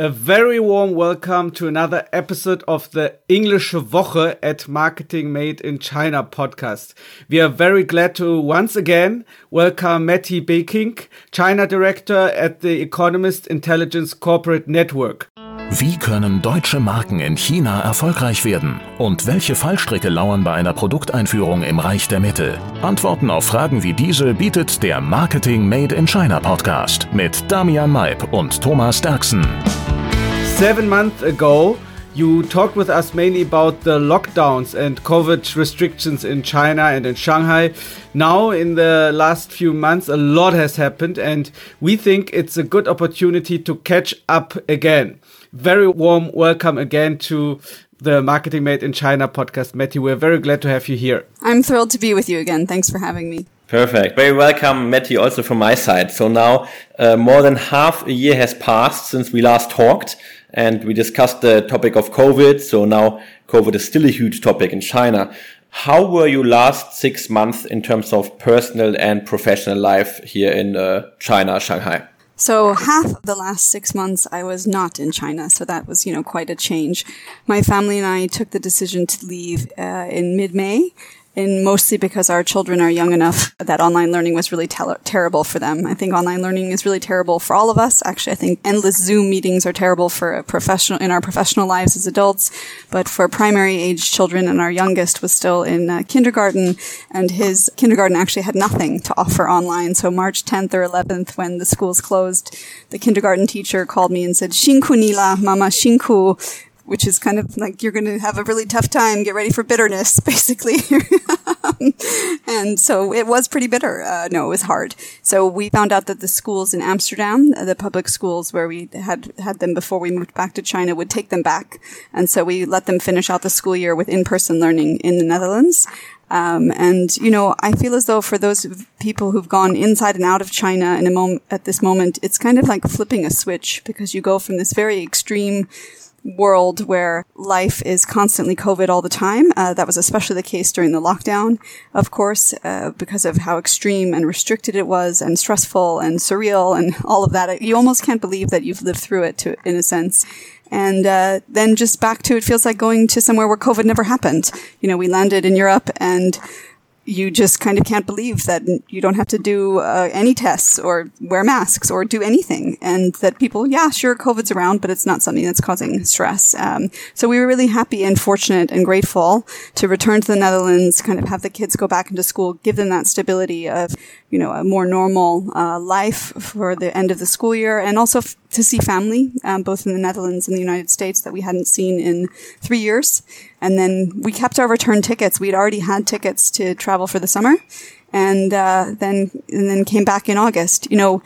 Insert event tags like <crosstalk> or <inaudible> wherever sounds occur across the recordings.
A very warm welcome to another episode of the Englische Woche at Marketing Made in China podcast. We are very glad to once again welcome Mattie Bekink, China Director at the Economist Intelligence Corporate Network. Wie können deutsche Marken in China erfolgreich werden? Und welche Fallstricke lauern bei einer Produkteinführung im Reich der Mitte? Antworten auf Fragen wie diese bietet der Marketing Made in China Podcast mit Damian Maib und Thomas Derksen. Seven months ago, you talked with us mainly about the lockdowns and COVID restrictions in China and in Shanghai. Now, in the last few months, a lot has happened, and we think it's a good opportunity to catch up again. Very warm welcome again to the Marketing Made in China podcast, Matti. We're very glad to have you here. I'm thrilled to be with you again. Thanks for having me. Perfect. Very welcome, Matti, also from my side. So now uh, more than half a year has passed since we last talked and we discussed the topic of COVID. So now COVID is still a huge topic in China. How were you last six months in terms of personal and professional life here in uh, China, Shanghai? So half the last six months I was not in China. So that was, you know, quite a change. My family and I took the decision to leave uh, in mid-May and mostly because our children are young enough that online learning was really terrible for them. I think online learning is really terrible for all of us. Actually, I think endless Zoom meetings are terrible for professional in our professional lives as adults, but for primary age children, and our youngest was still in uh, kindergarten, and his kindergarten actually had nothing to offer online. So March 10th or 11th, when the schools closed, the kindergarten teacher called me and said, "Shinku nila, mama shinku." Which is kind of like you're going to have a really tough time. Get ready for bitterness, <laughs> basically. <laughs> and so it was pretty bitter. Uh, no, it was hard. So we found out that the schools in Amsterdam, uh, the public schools where we had had them before we moved back to China, would take them back. And so we let them finish out the school year with in-person learning in the Netherlands. Um, and you know, I feel as though for those people who've gone inside and out of China in a moment at this moment, it's kind of like flipping a switch because you go from this very extreme world where life is constantly COVID all the time. Uh, that was especially the case during the lockdown, of course, uh, because of how extreme and restricted it was and stressful and surreal and all of that. You almost can't believe that you've lived through it to, in a sense. And uh, then just back to it feels like going to somewhere where COVID never happened. You know, we landed in Europe and you just kind of can't believe that you don't have to do uh, any tests or wear masks or do anything. And that people, yeah, sure, COVID's around, but it's not something that's causing stress. Um, so we were really happy and fortunate and grateful to return to the Netherlands, kind of have the kids go back into school, give them that stability of, you know, a more normal uh, life for the end of the school year and also f- to see family, um, both in the Netherlands and the United States that we hadn't seen in three years. And then we kept our return tickets. We'd already had tickets to travel for the summer and uh, then and then came back in August. You know,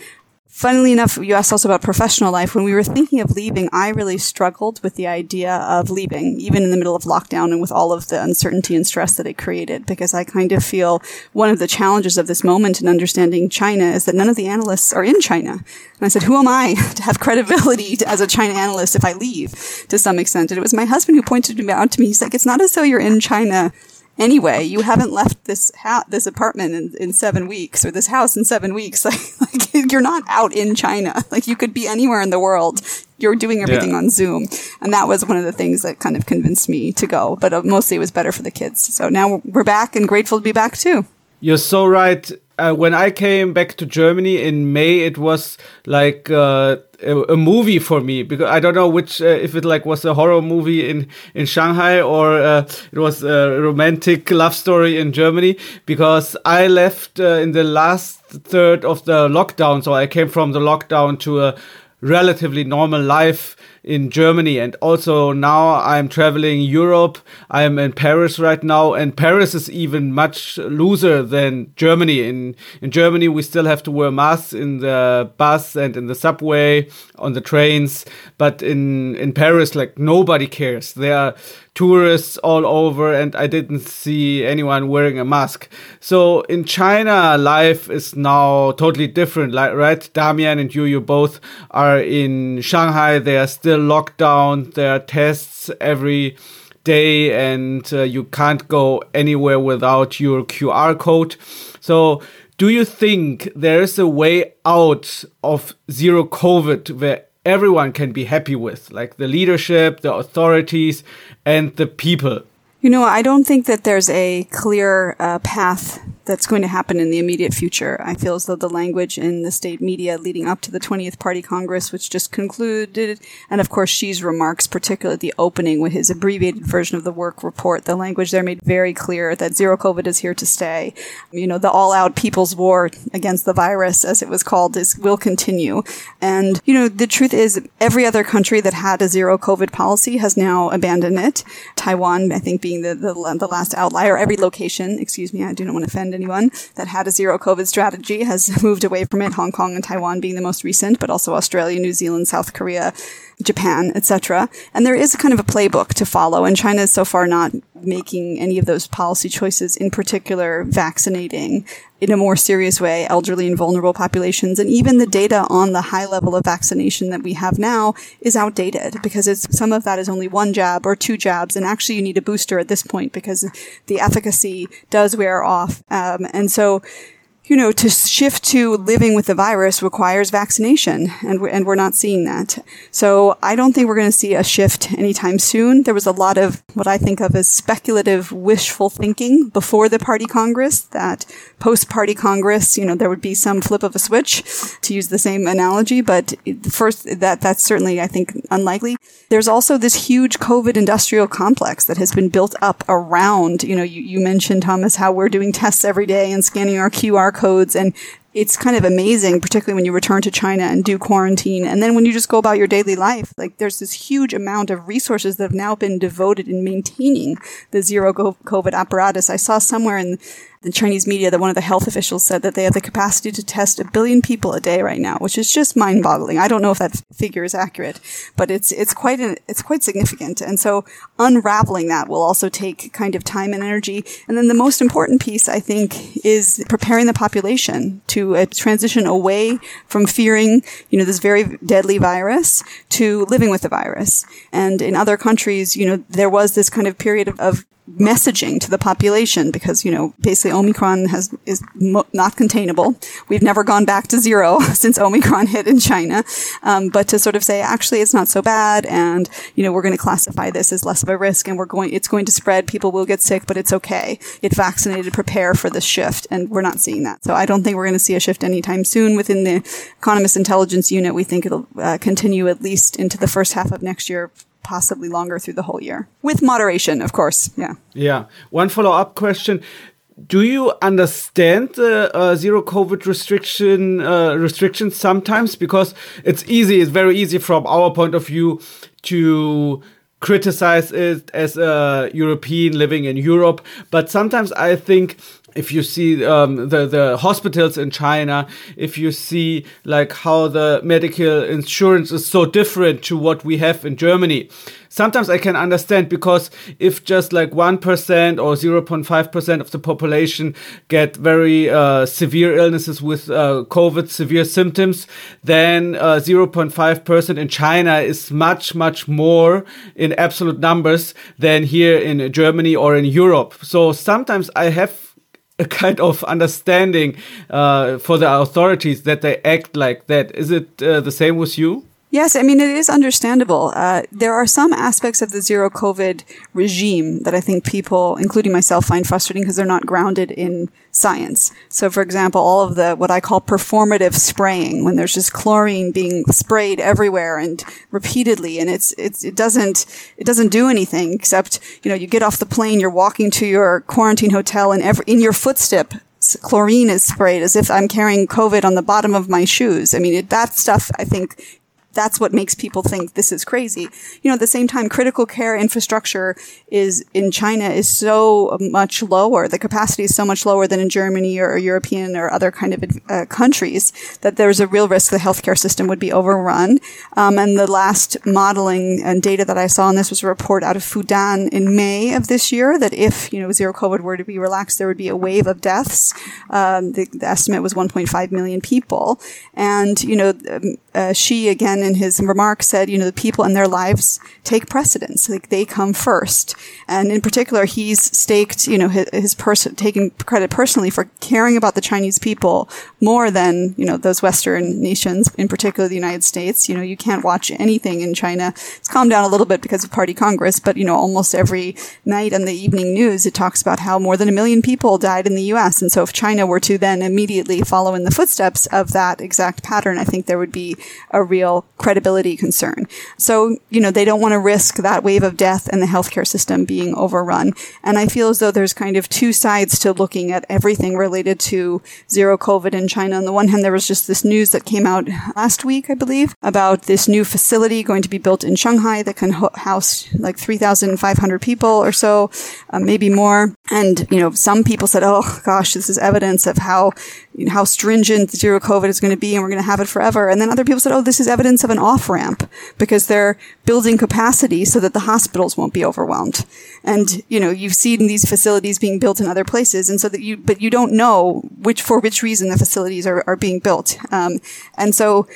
Funnily enough, you asked also about professional life. When we were thinking of leaving, I really struggled with the idea of leaving, even in the middle of lockdown and with all of the uncertainty and stress that it created, because I kind of feel one of the challenges of this moment in understanding China is that none of the analysts are in China. And I said, who am I <laughs> to have credibility <laughs> as a China analyst if I leave to some extent? And it was my husband who pointed out to me. He's like, it's not as though you're in China anyway. You haven't left this ha- this apartment in, in seven weeks or this house in seven weeks. <laughs> Like, like you're not out in China. Like you could be anywhere in the world. You're doing everything yeah. on Zoom, and that was one of the things that kind of convinced me to go. But uh, mostly it was better for the kids. So now we're back and grateful to be back too. You're so right. Uh, when I came back to Germany in May, it was like uh, a, a, movie for me because I don't know which uh, if it like was a horror movie in in Shanghai or uh, it was a romantic love story in Germany because I left uh, in the last third of the lockdown, so I came from the lockdown to a relatively normal life in Germany. And also now I'm traveling Europe. I'm in Paris right now and Paris is even much looser than Germany. In, in Germany, we still have to wear masks in the bus and in the subway, on the trains. But in, in Paris, like nobody cares. There are tourists all over and I didn't see anyone wearing a mask. So in China, life is now totally different, like, right? Damian and you, you both are in Shanghai. They are still locked down. There are tests every day and uh, you can't go anywhere without your QR code. So do you think there is a way out of zero COVID where everyone can be happy with, like the leadership, the authorities, and the people. You know, I don't think that there's a clear uh, path that's going to happen in the immediate future. I feel as though the language in the state media leading up to the 20th Party Congress, which just concluded, and of course Xi's remarks, particularly at the opening with his abbreviated version of the work report, the language there made very clear that zero COVID is here to stay. You know, the all-out people's war against the virus, as it was called, is will continue. And you know, the truth is, every other country that had a zero COVID policy has now abandoned it. Taiwan, I think, being the the, the last outlier. Every location, excuse me, I do not want to offend anyone that had a zero COVID strategy has <laughs> moved away from it. Hong Kong and Taiwan being the most recent, but also Australia, New Zealand, South Korea, Japan, etc. And there is kind of a playbook to follow, and China is so far not making any of those policy choices, in particular vaccinating in a more serious way elderly and vulnerable populations. And even the data on the high level of vaccination that we have now is outdated because it's, some of that is only one jab or two jabs. And actually you need a booster at this point because the efficacy does wear off. Um, and so, you know, to shift to living with the virus requires vaccination, and we're, and we're not seeing that. So I don't think we're going to see a shift anytime soon. There was a lot of what I think of as speculative, wishful thinking before the party congress that post party congress, you know, there would be some flip of a switch to use the same analogy, but first that, that's certainly, I think, unlikely. There's also this huge COVID industrial complex that has been built up around, you know, you, you mentioned, Thomas, how we're doing tests every day and scanning our QR codes and it's kind of amazing, particularly when you return to China and do quarantine. And then when you just go about your daily life, like there's this huge amount of resources that have now been devoted in maintaining the zero COVID apparatus. I saw somewhere in the Chinese media that one of the health officials said that they have the capacity to test a billion people a day right now, which is just mind-boggling. I don't know if that figure is accurate, but it's it's quite a, it's quite significant. And so unraveling that will also take kind of time and energy. And then the most important piece, I think, is preparing the population to a transition away from fearing, you know, this very deadly virus to living with the virus. And in other countries, you know, there was this kind of period of, of messaging to the population because you know basically omicron has is mo- not containable. We've never gone back to zero <laughs> since omicron hit in china. Um, but to sort of say actually it's not so bad and you know we're going to classify this as less of a risk and we're going it's going to spread. People will get sick but it's okay. Get vaccinated prepare for this shift. And we're not seeing that. So i don't think we're going to see a shift anytime soon within the economist intelligence unit. We think it'll uh, continue at least into the first half of next year possibly longer through the whole year with moderation, of course. Yeah. Yeah. One follow up question. Do you understand the uh, zero COVID restriction uh, restrictions sometimes? Because it's easy, it's very easy from our point of view to criticize it as a European living in Europe. But sometimes I think if you see um, the the hospitals in China, if you see like how the medical insurance is so different to what we have in Germany, sometimes I can understand because if just like one percent or zero point five percent of the population get very uh, severe illnesses with uh, COVID, severe symptoms, then uh, zero point five percent in China is much much more in absolute numbers than here in Germany or in Europe. So sometimes I have a kind of understanding uh, for the authorities that they act like that. Is it uh, the same with you? Yes, I mean, it is understandable. Uh, there are some aspects of the zero COVID regime that I think people, including myself, find frustrating because they're not grounded in science. So, for example, all of the, what I call performative spraying, when there's just chlorine being sprayed everywhere and repeatedly, and it's, it's, it doesn't, it doesn't do anything except, you know, you get off the plane, you're walking to your quarantine hotel and every, in your footstep, chlorine is sprayed as if I'm carrying COVID on the bottom of my shoes. I mean, it, that stuff I think that's what makes people think this is crazy. You know, at the same time, critical care infrastructure is in China is so much lower. The capacity is so much lower than in Germany or European or other kind of uh, countries that there's a real risk the healthcare system would be overrun. Um, and the last modeling and data that I saw on this was a report out of Fudan in May of this year that if, you know, zero COVID were to be relaxed, there would be a wave of deaths. Um, the, the, estimate was 1.5 million people. And, you know, um, uh, Xi again in his remarks said, you know, the people and their lives take precedence. Like they come first. And in particular, he's staked, you know, his, his person, taking credit personally for caring about the Chinese people more than, you know, those Western nations, in particular the United States. You know, you can't watch anything in China. It's calmed down a little bit because of party Congress, but, you know, almost every night on the evening news, it talks about how more than a million people died in the U.S. And so if China were to then immediately follow in the footsteps of that exact pattern, I think there would be a real credibility concern. So, you know, they don't want to risk that wave of death and the healthcare system being overrun. And I feel as though there's kind of two sides to looking at everything related to zero COVID in China. On the one hand, there was just this news that came out last week, I believe, about this new facility going to be built in Shanghai that can ho- house like 3,500 people or so, uh, maybe more. And, you know, some people said, oh gosh, this is evidence of how you know, how stringent zero COVID is going to be and we're going to have it forever. And then other people said, oh, this is evidence of an off ramp because they're building capacity so that the hospitals won't be overwhelmed. And, you know, you've seen these facilities being built in other places. And so that you, but you don't know which, for which reason the facilities are, are being built. Um, and so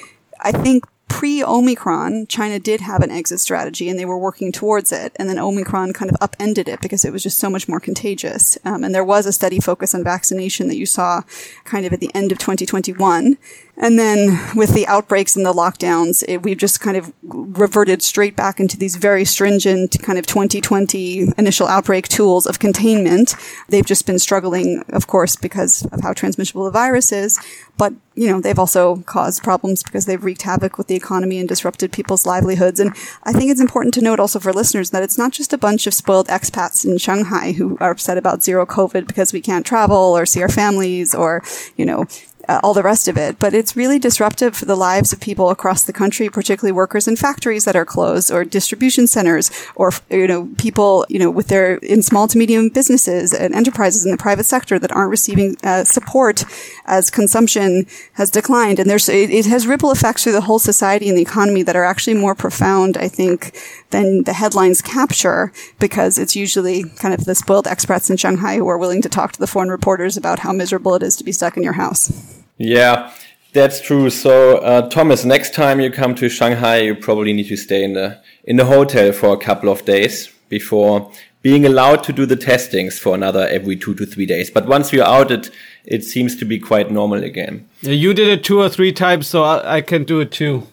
I think pre Omicron, China did have an exit strategy and they were working towards it. And then Omicron kind of upended it because it was just so much more contagious. Um, and there was a steady focus on vaccination that you saw kind of at the end of 2021. And then with the outbreaks and the lockdowns, it, we've just kind of reverted straight back into these very stringent kind of 2020 initial outbreak tools of containment. They've just been struggling, of course, because of how transmissible the virus is. But, you know, they've also caused problems because they've wreaked havoc with the economy and disrupted people's livelihoods. And I think it's important to note also for listeners that it's not just a bunch of spoiled expats in Shanghai who are upset about zero COVID because we can't travel or see our families or, you know, uh, all the rest of it. But it's really disruptive for the lives of people across the country, particularly workers in factories that are closed or distribution centers or, you know, people, you know, with their, in small to medium businesses and enterprises in the private sector that aren't receiving uh, support as consumption has declined. And there's, it, it has ripple effects through the whole society and the economy that are actually more profound, I think, than the headlines capture because it's usually kind of the spoiled expats in Shanghai who are willing to talk to the foreign reporters about how miserable it is to be stuck in your house. Yeah, that's true. So, uh, Thomas, next time you come to Shanghai, you probably need to stay in the in the hotel for a couple of days before being allowed to do the testings for another every two to three days. But once you're out, it it seems to be quite normal again. You did it two or three times, so I, I can do it too.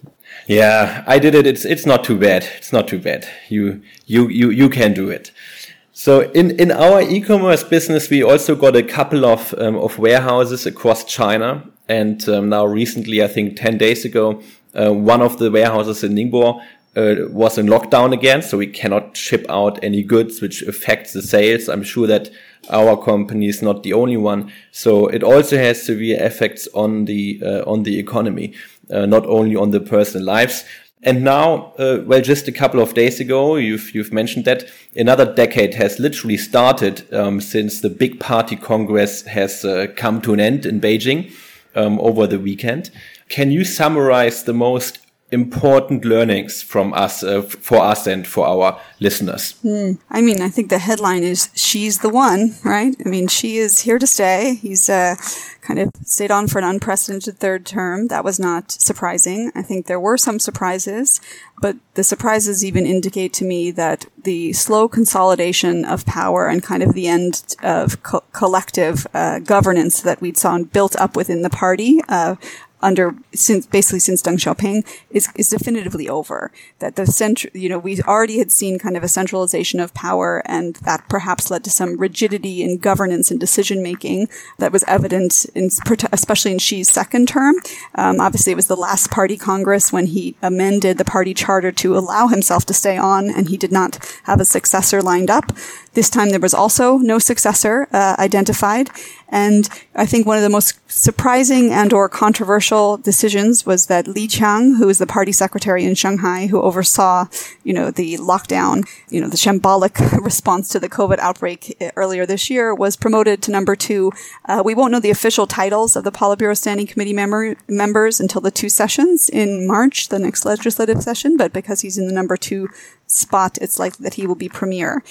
Yeah, I did it. It's it's not too bad. It's not too bad. You you you you can do it. So in, in our e-commerce business, we also got a couple of, um, of warehouses across China. And um, now recently, I think 10 days ago, uh, one of the warehouses in Ningbo uh, was in lockdown again. So we cannot ship out any goods, which affects the sales. I'm sure that our company is not the only one. So it also has severe effects on the, uh, on the economy, uh, not only on the personal lives. And now, uh, well, just a couple of days ago, you've you've mentioned that another decade has literally started um, since the big party congress has uh, come to an end in Beijing um, over the weekend. Can you summarize the most important learnings from us, uh, for us and for our listeners? Mm. I mean, I think the headline is "Xi's the one," right? I mean, Xi is here to stay. He's uh, kind of stayed on for an unprecedented third term. That was not surprising. I think there were some surprises, but the surprises even indicate to me that the slow consolidation of power and kind of the end of co- collective uh, governance that we'd saw built up within the party uh, under since basically since Deng Xiaoping is, is definitively over. That the central, you know, we already had seen kind of a centralization of power and that perhaps led to some rigidity in governance and decision making that was evident in, especially in Xi's second term. Um, obviously it was the last party congress when he amended the party charter to allow himself to stay on and he did not have a successor lined up. This time there was also no successor uh, identified. And I think one of the most surprising and or controversial decisions was that Li Qiang, who was the party secretary in Shanghai, who oversaw, you know, the lockdown, you know, the shambolic <laughs> response to the COVID outbreak uh, earlier this year, was promoted to number two. Uh, we won't know the official titles of the Politburo Standing Committee member, members until the two sessions in March, the next legislative session, but because he's in the number two spot, it's likely that he will be premier.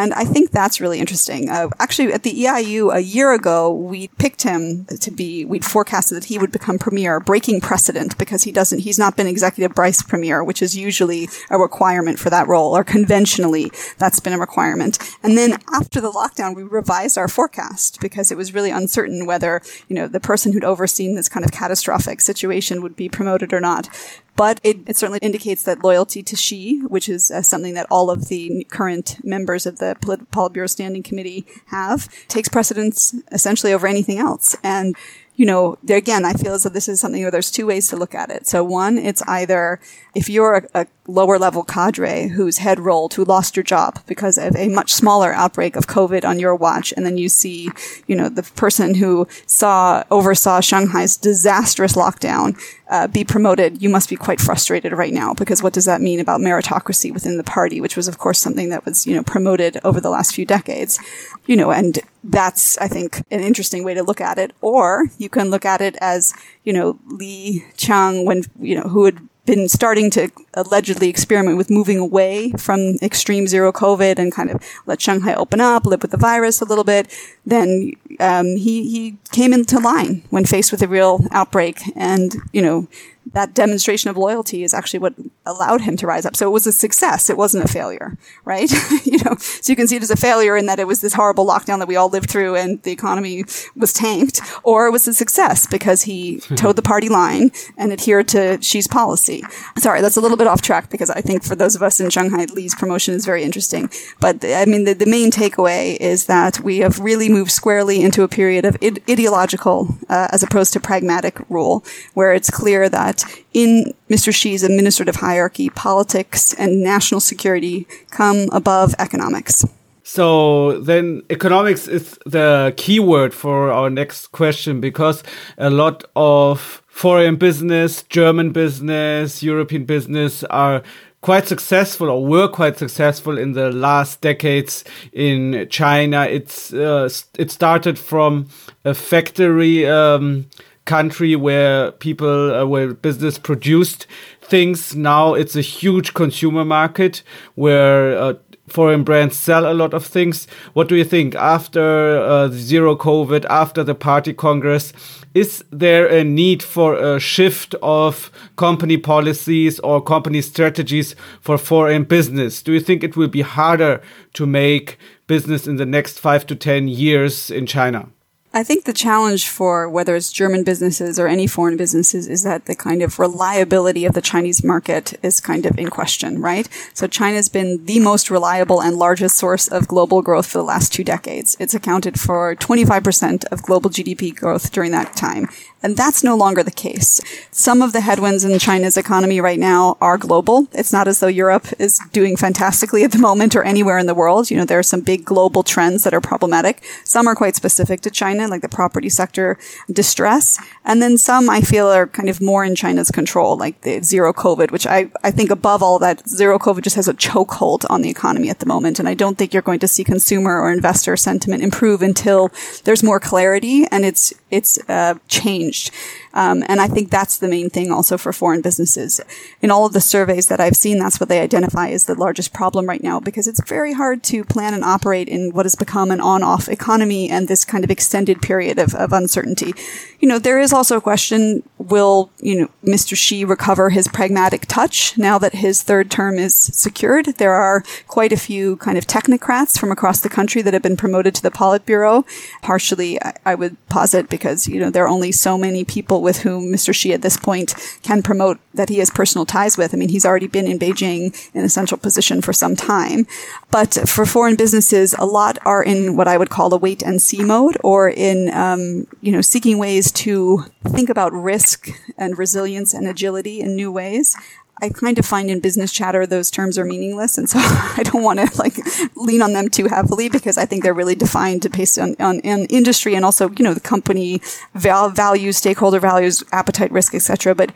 And I think that's really interesting. Uh, actually, at the EIU a year ago, we picked him to be, we'd forecasted that he would become premier, breaking precedent because he doesn't, he's not been executive vice premier, which is usually a requirement for that role, or conventionally that's been a requirement. And then after the lockdown, we revised our forecast because it was really uncertain whether, you know, the person who'd overseen this kind of catastrophic situation would be promoted or not. But it, it certainly indicates that loyalty to Xi, which is uh, something that all of the current members of the Polit- Politburo Standing Committee have, takes precedence essentially over anything else. And you know, there again, I feel as though this is something where there's two ways to look at it. So one, it's either if you're a, a, lower level cadre whose head rolled, who lost your job because of a much smaller outbreak of COVID on your watch, and then you see, you know, the person who saw, oversaw Shanghai's disastrous lockdown, uh, be promoted, you must be quite frustrated right now because what does that mean about meritocracy within the party, which was of course something that was, you know, promoted over the last few decades, you know, and that's, I think, an interesting way to look at it. Or you can look at it as, you know, Li Qiang, when, you know, who had been starting to allegedly experiment with moving away from extreme zero COVID and kind of let Shanghai open up, live with the virus a little bit. Then um, he he came into line when faced with a real outbreak, and you know that demonstration of loyalty is actually what allowed him to rise up. So it was a success. It wasn't a failure, right? <laughs> you know, so you can see it as a failure in that it was this horrible lockdown that we all lived through and the economy was tanked, or it was a success because he toed the party line and adhered to Xi's policy. Sorry, that's a little bit off track because I think for those of us in Shanghai, Li's promotion is very interesting. But I mean, the, the main takeaway is that we have really moved squarely into a period of id- ideological uh, as opposed to pragmatic rule, where it's clear that in Mr. Xi's administrative hierarchy, politics and national security come above economics. So then economics is the keyword for our next question because a lot of foreign business, German business, European business are quite successful or were quite successful in the last decades in China. It's uh, it started from a factory um, country where people uh, where business produced things. Now it's a huge consumer market where uh, foreign brands sell a lot of things. What do you think after uh, zero COVID, after the party congress? Is there a need for a shift of company policies or company strategies for foreign business? Do you think it will be harder to make business in the next five to 10 years in China? I think the challenge for whether it's German businesses or any foreign businesses is that the kind of reliability of the Chinese market is kind of in question, right? So China's been the most reliable and largest source of global growth for the last two decades. It's accounted for 25% of global GDP growth during that time. And that's no longer the case. Some of the headwinds in China's economy right now are global. It's not as though Europe is doing fantastically at the moment or anywhere in the world. You know, there are some big global trends that are problematic. Some are quite specific to China, like the property sector distress. And then some I feel are kind of more in China's control, like the zero COVID, which I, I think above all that, zero COVID just has a chokehold on the economy at the moment. And I don't think you're going to see consumer or investor sentiment improve until there's more clarity and it's, it's, uh, changed changed. Um, and I think that's the main thing also for foreign businesses. In all of the surveys that I've seen, that's what they identify as the largest problem right now because it's very hard to plan and operate in what has become an on-off economy and this kind of extended period of, of uncertainty. You know, there is also a question, will, you know, Mr. Xi recover his pragmatic touch now that his third term is secured? There are quite a few kind of technocrats from across the country that have been promoted to the Politburo. Partially, I, I would posit because, you know, there are only so many people with whom Mr. Xi at this point can promote that he has personal ties with. I mean, he's already been in Beijing in a central position for some time. But for foreign businesses, a lot are in what I would call a wait and see mode or in, um, you know, seeking ways to think about risk and resilience and agility in new ways. I kind of find in business chatter those terms are meaningless, and so <laughs> I don't want to like lean on them too heavily because I think they're really defined based on, on, on industry and also you know the company val- values, stakeholder values, appetite, risk, etc. But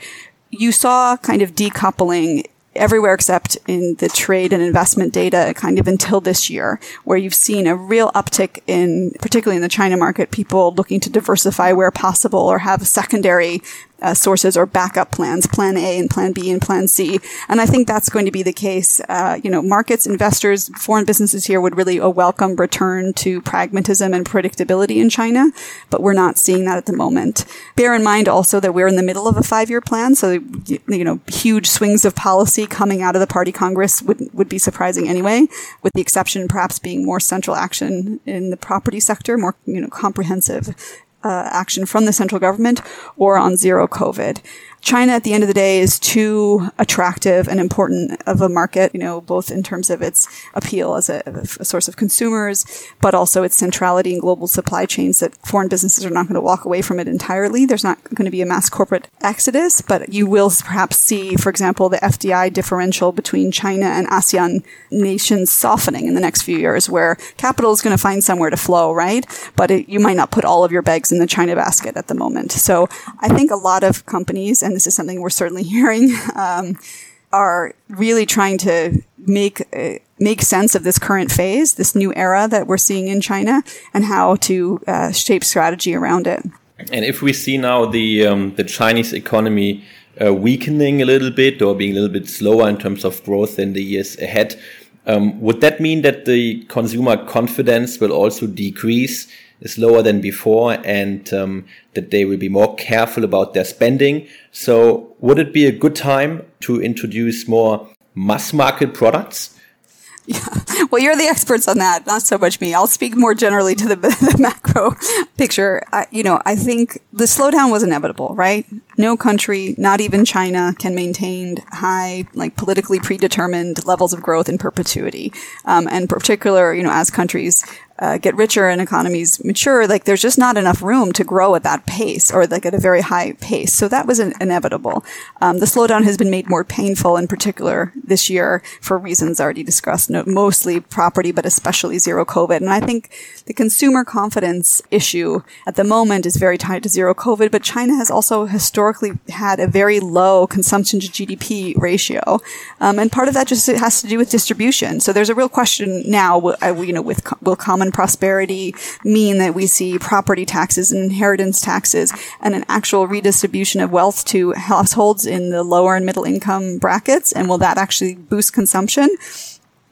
you saw kind of decoupling everywhere except in the trade and investment data kind of until this year, where you've seen a real uptick in, particularly in the China market, people looking to diversify where possible or have secondary uh, sources or backup plans, plan A and plan B and plan C. And I think that's going to be the case. Uh, you know, markets, investors, foreign businesses here would really a welcome return to pragmatism and predictability in China, but we're not seeing that at the moment. Bear in mind also that we're in the middle of a five-year plan, so you know, huge swings of policy coming out of the party congress would would be surprising anyway, with the exception perhaps being more central action in the property sector, more you know comprehensive uh, action from the central government or on zero COVID. China at the end of the day is too attractive and important of a market, you know, both in terms of its appeal as a, a, source of consumers, but also its centrality in global supply chains that foreign businesses are not going to walk away from it entirely. There's not going to be a mass corporate exodus, but you will perhaps see, for example, the FDI differential between China and ASEAN nations softening in the next few years where capital is going to find somewhere to flow, right? But it, you might not put all of your bags in the China basket at the moment. So I think a lot of companies and this is something we're certainly <laughs> hearing, um, are really trying to make uh, make sense of this current phase, this new era that we're seeing in China, and how to uh, shape strategy around it. And if we see now the um, the Chinese economy uh, weakening a little bit or being a little bit slower in terms of growth in the years ahead, um, would that mean that the consumer confidence will also decrease is lower than before and um, that they will be more careful about their spending. So would it be a good time to introduce more mass market products? Yeah. <laughs> Well, you're the experts on that, not so much me. I'll speak more generally to the, <laughs> the macro picture. I, you know, I think the slowdown was inevitable, right? No country, not even China, can maintain high, like politically predetermined levels of growth in perpetuity. Um, and particular, you know, as countries uh, get richer and economies mature, like there's just not enough room to grow at that pace or like at a very high pace. So that was inevitable. Um, the slowdown has been made more painful in particular this year for reasons already discussed, no, mostly property, but especially zero COVID. And I think the consumer confidence issue at the moment is very tied to zero COVID, but China has also historically had a very low consumption to GDP ratio. Um, and part of that just has to do with distribution. So there's a real question now, uh, you know, with, will common prosperity mean that we see property taxes and inheritance taxes and an actual redistribution of wealth to households in the lower and middle income brackets? And will that actually boost consumption?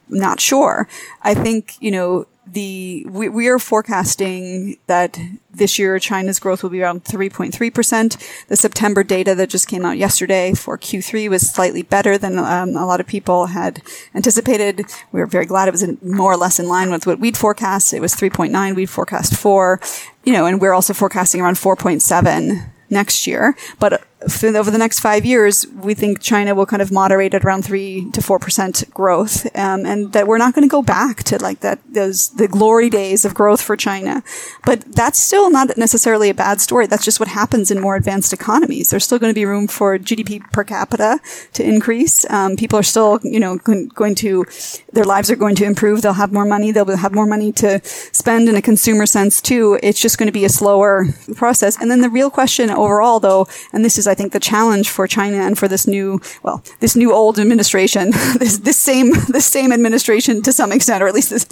Not sure. I think, you know, the we, we, are forecasting that this year China's growth will be around 3.3%. The September data that just came out yesterday for Q3 was slightly better than um, a lot of people had anticipated. We were very glad it was more or less in line with what we'd forecast. It was 3.9. We'd forecast 4. You know, and we're also forecasting around 4.7 next year. But over the next five years, we think China will kind of moderate at around three to four percent growth, um, and that we're not going to go back to like that those the glory days of growth for China. But that's still not necessarily a bad story. That's just what happens in more advanced economies. There's still going to be room for GDP per capita to increase. Um, people are still, you know, going to their lives are going to improve. They'll have more money. They'll have more money to spend in a consumer sense too. It's just going to be a slower process. And then the real question overall, though, and this is I think the challenge for China and for this new, well, this new old administration, <laughs> this, this same, this same administration to some extent, or at least this,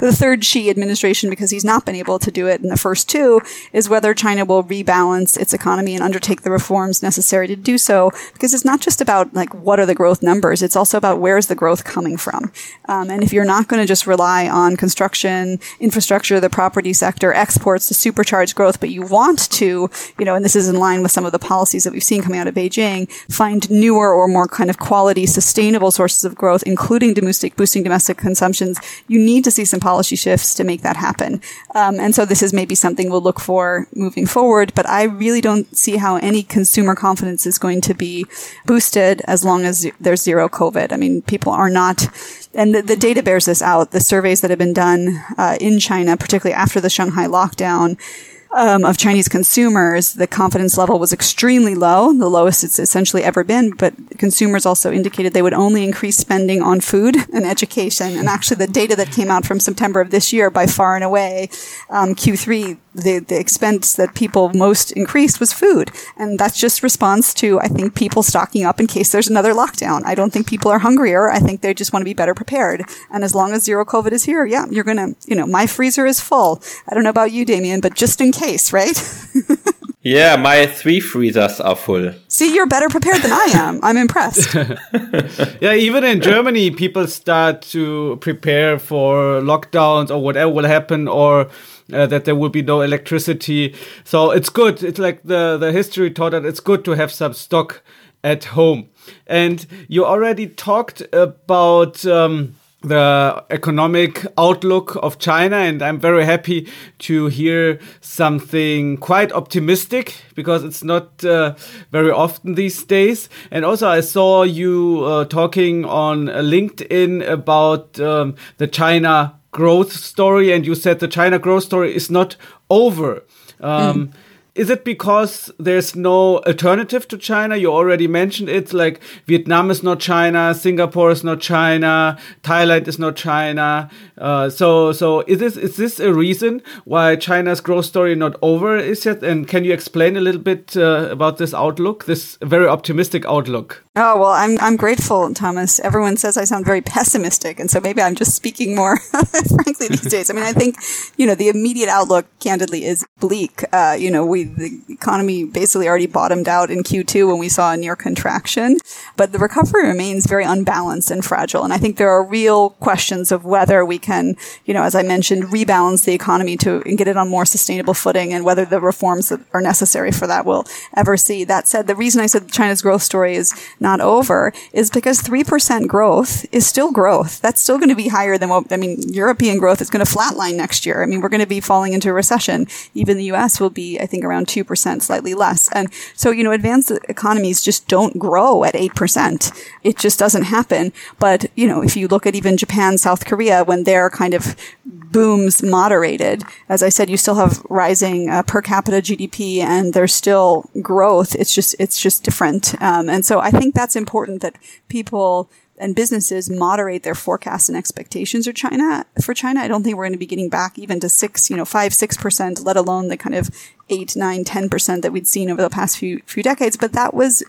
the third Xi administration, because he's not been able to do it in the first two, is whether China will rebalance its economy and undertake the reforms necessary to do so. Because it's not just about like what are the growth numbers; it's also about where is the growth coming from. Um, and if you're not going to just rely on construction, infrastructure, the property sector, exports to supercharge growth, but you want to, you know, and this is in line with some of the policies policies that we've seen coming out of Beijing find newer or more kind of quality, sustainable sources of growth, including domestic, boosting domestic consumptions, you need to see some policy shifts to make that happen. Um, and so this is maybe something we'll look for moving forward, but I really don't see how any consumer confidence is going to be boosted as long as there's zero COVID. I mean, people are not and the, the, data bears this out. The surveys that have been done uh, in China, particularly after the Shanghai lockdown, um, of Chinese consumers, the confidence level was extremely low, the lowest it's essentially ever been. But consumers also indicated they would only increase spending on food <laughs> and education. And actually, the data that came out from September of this year, by far and away, um, Q3, the, the expense that people most increased was food. And that's just response to, I think, people stocking up in case there's another lockdown. I don't think people are hungrier. I think they just want to be better prepared. And as long as zero COVID is here, yeah, you're going to, you know, my freezer is full. I don't know about you, Damian, but just in case, right? <laughs> Yeah, my three freezers are full. See, you're better prepared than I am. I'm impressed. <laughs> yeah, even in Germany, people start to prepare for lockdowns or whatever will happen, or uh, that there will be no electricity. So it's good. It's like the the history taught that it's good to have some stock at home. And you already talked about. Um, the economic outlook of China, and I'm very happy to hear something quite optimistic because it's not uh, very often these days. And also, I saw you uh, talking on LinkedIn about um, the China growth story, and you said the China growth story is not over. Um, mm is it because there's no alternative to China? You already mentioned it, like Vietnam is not China, Singapore is not China, Thailand is not China. Uh, so, so is this is this a reason why China's growth story not over is yet? And can you explain a little bit uh, about this outlook, this very optimistic outlook? Oh well, I'm I'm grateful, Thomas. Everyone says I sound very pessimistic, and so maybe I'm just speaking more <laughs> frankly these days. I mean, I think you know the immediate outlook, candidly, is bleak. Uh, you know, we the economy basically already bottomed out in Q2 when we saw a near contraction, but the recovery remains very unbalanced and fragile. And I think there are real questions of whether we can, you know, as I mentioned, rebalance the economy to and get it on more sustainable footing, and whether the reforms that are necessary for that will ever see. That said, the reason I said China's growth story is not over is because 3% growth is still growth. That's still going to be higher than what, I mean, European growth is going to flatline next year. I mean, we're going to be falling into a recession. Even the US will be, I think, around 2%, slightly less. And so, you know, advanced economies just don't grow at 8%. It just doesn't happen. But, you know, if you look at even Japan, South Korea, when they're kind of booms moderated, as I said, you still have rising uh, per capita GDP and there's still growth. It's just, it's just different. Um, and so I think that's important that people and businesses moderate their forecasts and expectations for China. For China, I don't think we're going to be getting back even to six, you know, five, six percent, let alone the kind of eight, nine, ten percent that we'd seen over the past few few decades. But that was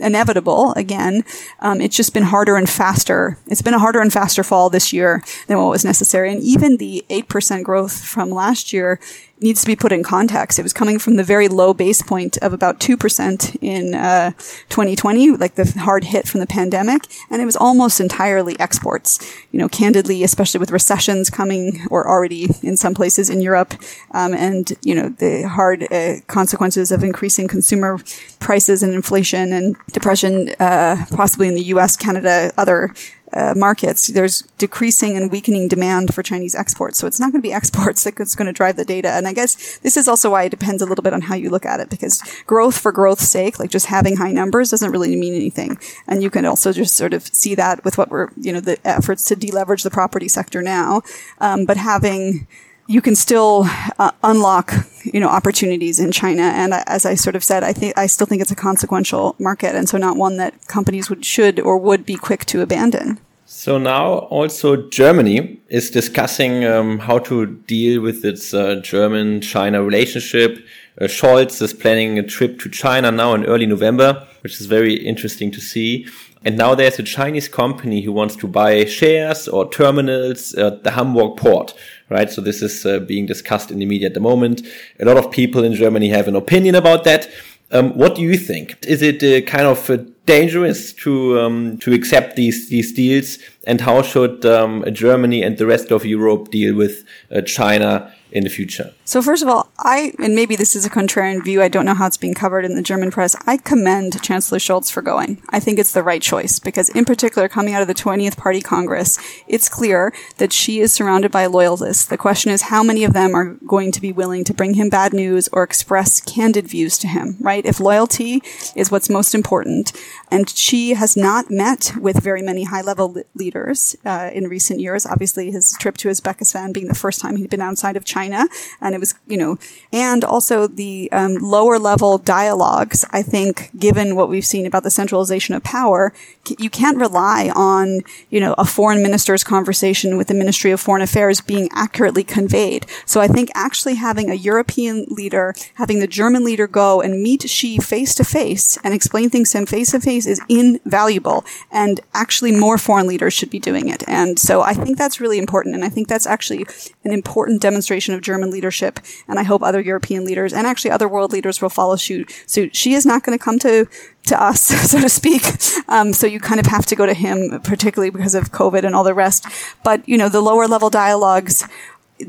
inevitable again. Um, it's just been harder and faster. It's been a harder and faster fall this year than what was necessary. And even the 8% growth from last year needs to be put in context. It was coming from the very low base point of about 2% in uh, 2020, like the hard hit from the pandemic, and it was almost entirely exports. You know, candidly, especially with recessions coming or already in some places in Europe, um, and, you know, the hard uh, consequences of increasing consumer prices and inflation and depression, uh, possibly in the US, Canada, other uh, markets, there's decreasing and weakening demand for Chinese exports. So it's not going to be <laughs> exports that's going to drive the data. And I guess this is also why it depends a little bit on how you look at it, because growth for growth's sake, like just having high numbers doesn't really mean anything. And you can also just sort of see that with what we're, you know, the efforts to deleverage the property sector now. Um, but having, you can still uh, unlock, you know, opportunities in China. And as I sort of said, I think I still think it's a consequential market, and so not one that companies would should or would be quick to abandon. So now also Germany is discussing um, how to deal with its uh, German-China relationship. Uh, Scholz is planning a trip to China now in early November, which is very interesting to see. And now there's a Chinese company who wants to buy shares or terminals at the Hamburg port, right? So this is uh, being discussed in the media at the moment. A lot of people in Germany have an opinion about that. Um, what do you think? Is it uh, kind of uh, dangerous to um, to accept these these deals? And how should um, Germany and the rest of Europe deal with uh, China in the future? So first of all, I, and maybe this is a contrarian view, I don't know how it's being covered in the German press. I commend Chancellor Scholz for going. I think it's the right choice because in particular, coming out of the 20th Party Congress, it's clear that Xi is surrounded by loyalists. The question is how many of them are going to be willing to bring him bad news or express candid views to him, right? If loyalty is what's most important, and Xi has not met with very many high level leaders uh, in recent years. Obviously, his trip to Uzbekistan being the first time he'd been outside of China, and it was, you know, and also the um, lower level dialogues. I think, given what we've seen about the centralization of power, you can't rely on, you know, a foreign minister's conversation with the Ministry of Foreign Affairs being accurately conveyed. So I think actually having a European leader, having the German leader go and meet Xi face to face and explain things to him face to face is invaluable and actually more foreign leaders should be doing it. And so I think that's really important. And I think that's actually an important demonstration of German leadership. And I hope other European leaders and actually other world leaders will follow suit. suit. Xi is not going to come to to us, <laughs> so to speak. Um, so you kind of have to go to him, particularly because of COVID and all the rest. But, you know, the lower level dialogues,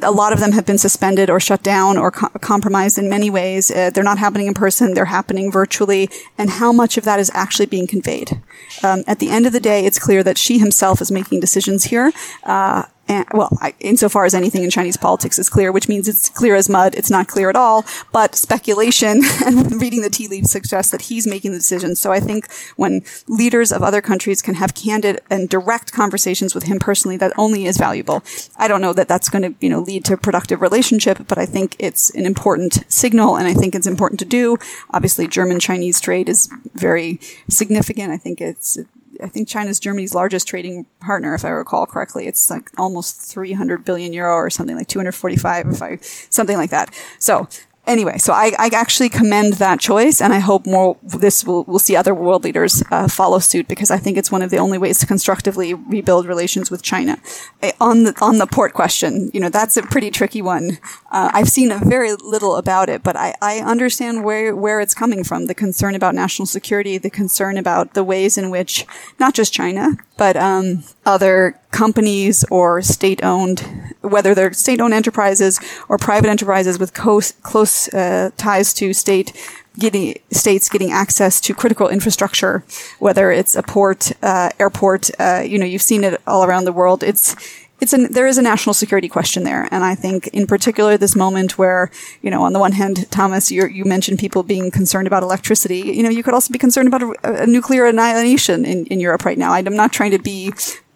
a lot of them have been suspended or shut down or co- compromised in many ways. Uh, they're not happening in person, they're happening virtually. And how much of that is actually being conveyed? Um, at the end of the day, it's clear that Xi himself is making decisions here. Uh, and, well, I, insofar as anything in Chinese politics is clear, which means it's clear as mud. It's not clear at all, but speculation <laughs> and reading the tea leaves suggests that he's making the decisions. So I think when leaders of other countries can have candid and direct conversations with him personally, that only is valuable. I don't know that that's going to, you know, lead to a productive relationship, but I think it's an important signal and I think it's important to do. Obviously, German Chinese trade is very significant. I think it's I think China's Germany's largest trading partner, if I recall correctly. It's like almost 300 billion euro or something like 245, if I, something like that. So anyway, so I, I, actually commend that choice, and I hope more this will will see other world leaders uh, follow suit because I think it's one of the only ways to constructively rebuild relations with China. Uh, on the on the port question, you know that's a pretty tricky one. Uh, I've seen very little about it, but I, I understand where where it's coming from. The concern about national security, the concern about the ways in which not just China but um, other companies or state owned, whether they're state owned enterprises or private enterprises with close, close uh, ties to state getting states getting access to critical infrastructure, whether it's a port, uh, airport. Uh, you know, you've seen it all around the world. It's it's an, there is a national security question there. And I think in particular this moment where, you know, on the one hand, Thomas, you you mentioned people being concerned about electricity. You know, you could also be concerned about a, a nuclear annihilation in, in Europe right now. I'm not trying to be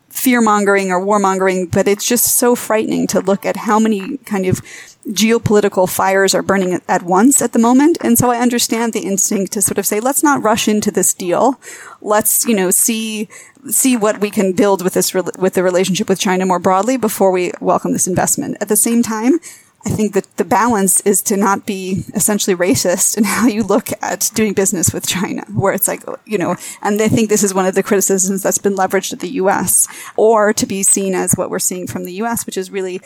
fear mongering or warmongering, but it's just so frightening to look at how many kind of geopolitical fires are burning at once at the moment. And so I understand the instinct to sort of say, let's not rush into this deal. Let's, you know, see, see what we can build with this, with the relationship with China more broadly before we welcome this investment. At the same time, I think that the balance is to not be essentially racist in how you look at doing business with China, where it's like, you know, and I think this is one of the criticisms that's been leveraged at the US, or to be seen as what we're seeing from the US, which is really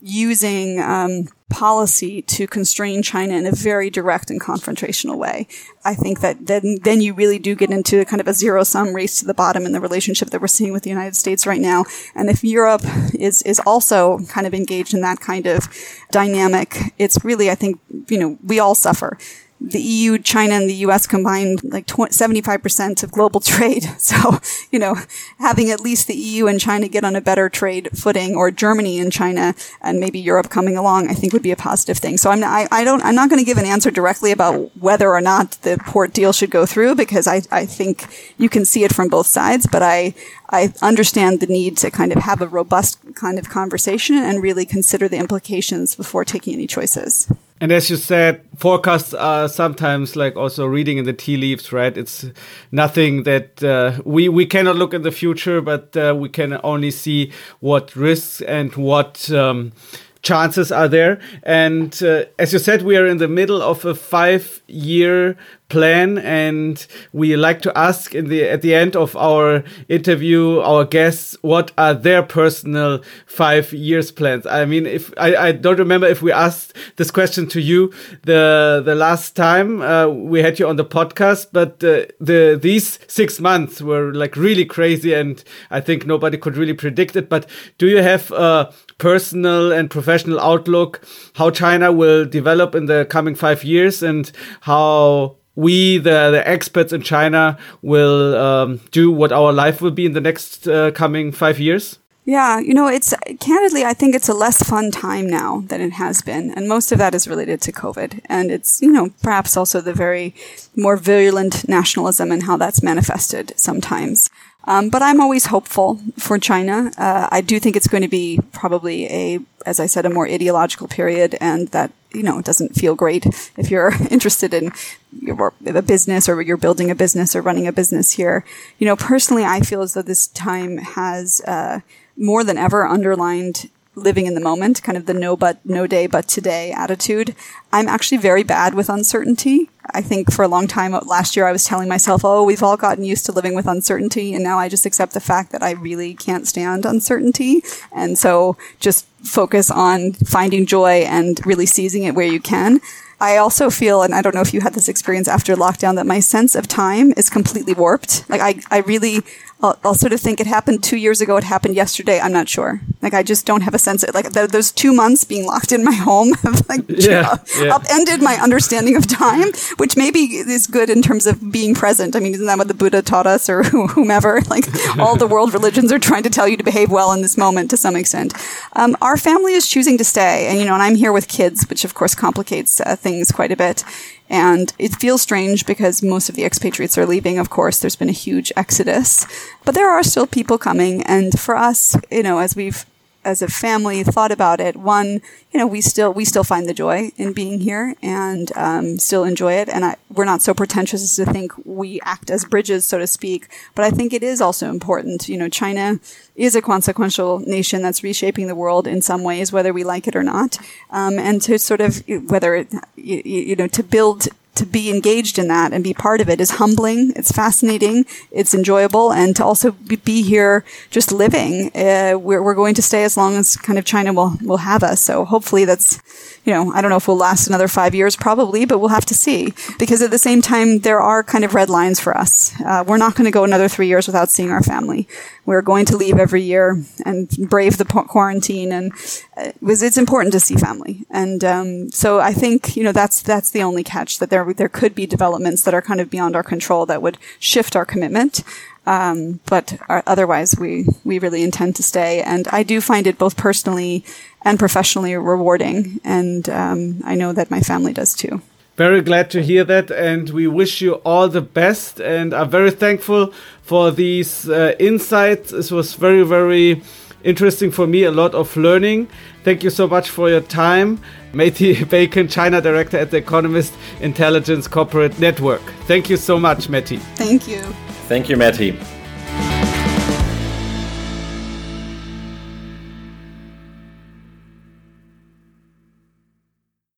using um, policy to constrain China in a very direct and confrontational way. I think that then then you really do get into a kind of a zero sum race to the bottom in the relationship that we're seeing with the United States right now. And if Europe is is also kind of engaged in that kind of dynamic, it's really I think you know we all suffer the EU, China, and the US combined like 75% of global <laughs> trade. So, you know, having at least the EU and China get on a better trade footing or Germany and China and maybe Europe coming along, I think would be a positive thing. So I'm, I, I don't, I'm not going to give an answer directly about whether or not the port deal should go through because I, I think you can see it from both sides, but I, I understand the need to kind of have a robust kind of conversation and really consider the implications before taking any choices. And as you said, forecasts are sometimes like also reading in the tea leaves, right? It's nothing that uh, we we cannot look in the future, but uh, we can only see what risks and what um, chances are there. And uh, as you said, we are in the middle of a five year plan and we like to ask in the at the end of our interview our guests what are their personal five years plans? I mean if i, I don't remember if we asked this question to you the the last time uh, we had you on the podcast but uh, the these six months were like really crazy and i think nobody could really predict it but do you have a personal and professional outlook how china will develop in the coming five years and how we, the, the experts in China, will um, do what our life will be in the next uh, coming five years? Yeah, you know, it's candidly, I think it's a less fun time now than it has been. And most of that is related to COVID. And it's, you know, perhaps also the very more virulent nationalism and how that's manifested sometimes. Um, but I'm always hopeful for China. Uh, I do think it's going to be probably a, as I said, a more ideological period, and that you know it doesn't feel great if you're <laughs> interested in your, a business or you're building a business or running a business here. You know, personally, I feel as though this time has uh, more than ever underlined living in the moment, kind of the no but no day but today attitude. I'm actually very bad with uncertainty. I think for a long time uh, last year I was telling myself, "Oh, we've all gotten used to living with uncertainty," and now I just accept the fact that I really can't stand uncertainty, and so just focus on finding joy and really seizing it where you can. I also feel, and I don't know if you had this experience after lockdown, that my sense of time is completely warped. Like I, I really, I'll, I'll, sort of think it happened two years ago. It happened yesterday. I'm not sure. Like I just don't have a sense of like th- those two months being locked in my home <laughs> have like yeah, <laughs> yeah. upended my understanding of time, which maybe is good in terms of being present. I mean, isn't that what the Buddha taught us or <laughs> whomever? <laughs> Like all the world religions are trying to tell you to behave well in this moment to some extent. Um, our family is choosing to stay and, you know, and I'm here with kids, which of course complicates uh, things quite a bit. And it feels strange because most of the expatriates are leaving. Of course, there's been a huge exodus, but there are still people coming. And for us, you know, as we've as a family thought about it, one, you know, we still we still find the joy in being here and um, still enjoy it. And I, we're not so pretentious as to think we act as bridges, so to speak. But I think it is also important. You know, China is a consequential nation that's reshaping the world in some ways, whether we like it or not. Um, and to sort of whether you, you know to build to be engaged in that and be part of it is humbling. It's fascinating. It's enjoyable. And to also be here just living, uh, we're, we're going to stay as long as kind of China will, will have us. So hopefully that's, you know, I don't know if we'll last another five years probably, but we'll have to see. Because at the same time, there are kind of red lines for us. Uh, we're not going to go another three years without seeing our family. We're going to leave every year and brave the quarantine. And uh, it's important to see family. And, um, so I think, you know, that's, that's the only catch that there there could be developments that are kind of beyond our control that would shift our commitment. Um, but our, otherwise, we we really intend to stay, and I do find it both personally and professionally rewarding, and um, I know that my family does too. Very glad to hear that, and we wish you all the best, and are very thankful for these uh, insights. This was very very interesting for me, a lot of learning. Thank you so much for your time. Mattie <laughs> Bekink, China Director at the Economist Intelligence Corporate Network. Thank you so much, Mattie. Thank you. Thank you, Mattie.